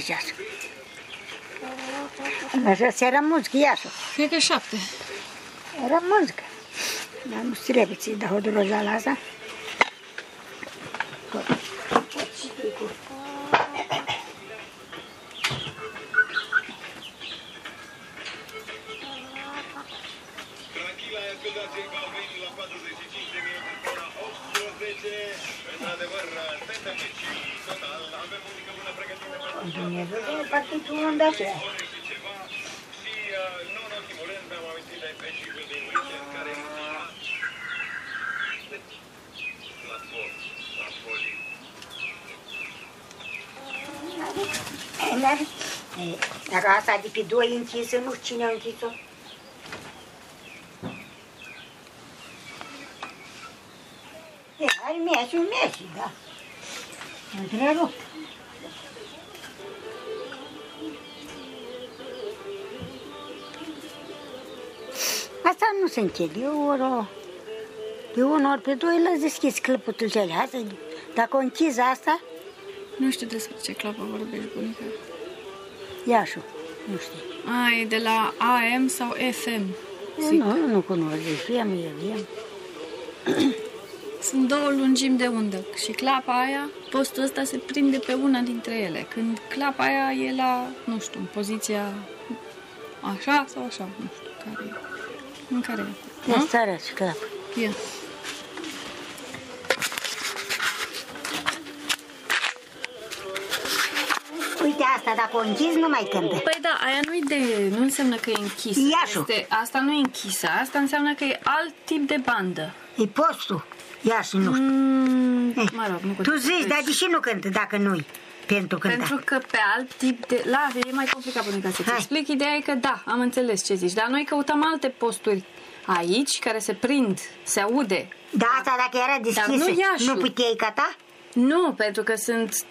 șapte ceasuri. Așa era muzică, Iașu. Cred că șapte. Era muzică. Dar nu trebuie să-i dau hodorozea la asta. Tranquila e afiliației că au venit la 45 de minute pe ora 18. Într-adevăr, suntem aici total. Avem muzică bună pregătită pentru Dumnezeu, de partidul unde aceea. ore și ceva. Și, uh, nu în ultimul rând, mi-am amintit de eșecul din weekend care la sport, la poli. Dacă asta de pe doi închisă, nu știu cine a închis-o. E, hai Messi, Messi, da. Întrerupt. Asta nu se închide, e ori, de unul ori pe doi l-a deschis clăputul cele. Asta, dacă o închizi asta, Nu știu despre ce clapă vorbești, bunica. Iașu, nu știu. A, e de la AM sau FM. Eu Nu, nu cunosc, deci FM, FM. Sunt două lungimi de undă și clapa aia, postul ăsta se prinde pe una dintre ele. Când clapa aia e la, nu știu, în poziția așa sau așa, nu știu, care e. În care e. Ia Nu? să arăți clap. E. Uite asta, dacă o închizi, nu mai cântă. Păi da, aia nu de, nu înseamnă că e închisă. Iașu. Este, asta nu e închisă, asta înseamnă că e alt tip de bandă. E postul. Ia și nu știu. Mm, Eh, mă rog, nu tu contează. zici, dar de ce nu cântă dacă nu-i pentru cânta? Pentru că pe alt tip de... La, e mai complicat până ca să-ți Hai. explic. Ideea e că da, am înțeles ce zici, dar noi căutăm alte posturi aici care se prind, se aude. Da, asta dacă era deschisă, nu Iașu. nu puteai cata? Nu, pentru că sunt...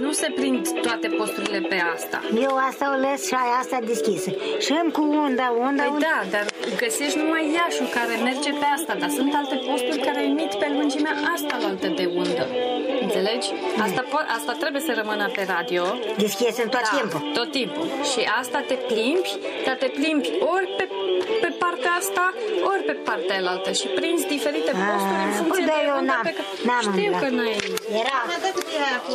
Nu se prind toate posturile pe asta. Eu asta o las și aia asta deschisă. Și îmi cu unda, unda, Păi unda. da, dar găsești numai Iașul care merge pe asta, dar sunt alte posturi care emit pe lungimea asta la altă de undă. Înțelegi? Asta, po- asta trebuie să rămână pe radio. Deschisă în tot Da, timpul. Tot timpul. Și asta te plimbi, dar te plimbi ori pe, pe partea asta, ori pe partea alaltă și prinzi diferite Ah, posturi în funcție păi da, de eu undă n-am- pe care... n-am Știu umblat. că n-ai... Era. Mai dă cutia aia cu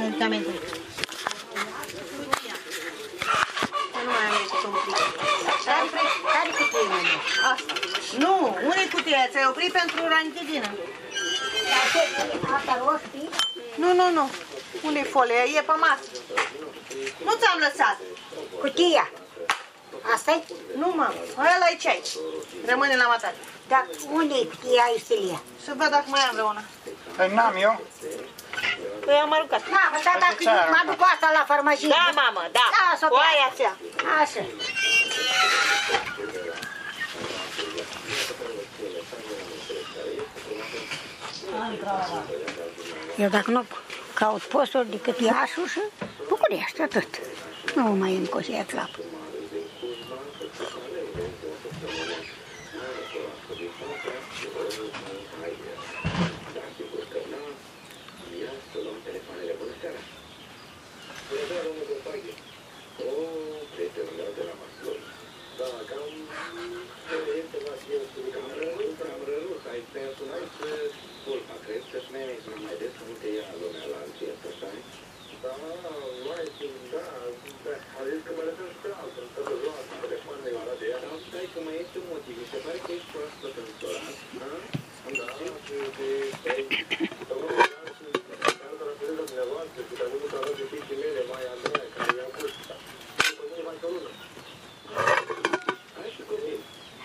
medicamente. Că Nu mai am ce să opri. Care, care cutie, măi? Asta. Nu, unde e cutia aia? Ți-ai oprit pentru ranchidină. Asta roșii? Nu, nu, nu. unde e folia? E pe masă. Nu ți-am lăsat. Cutia. Asta-i? Nu, mă. Ăla e ceai. Rămâne la matare. Dar unde e cutia aia, Stelia? Să văd dacă mai am vreuna. Păi n-am eu. Păi am aruncat. Da, mă, dar dacă ce ai mă duc cu asta la farmacie. Da, mamă, da. Da, să Cu aia ți Așa. Eu dacă nu caut postul decât Iașu și București, atât. Nu mai încoșează lapă.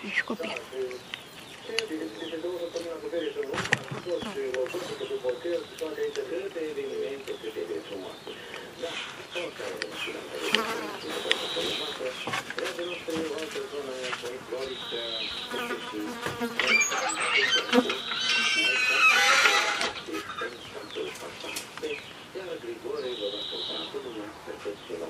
Ești copil. Da. this year.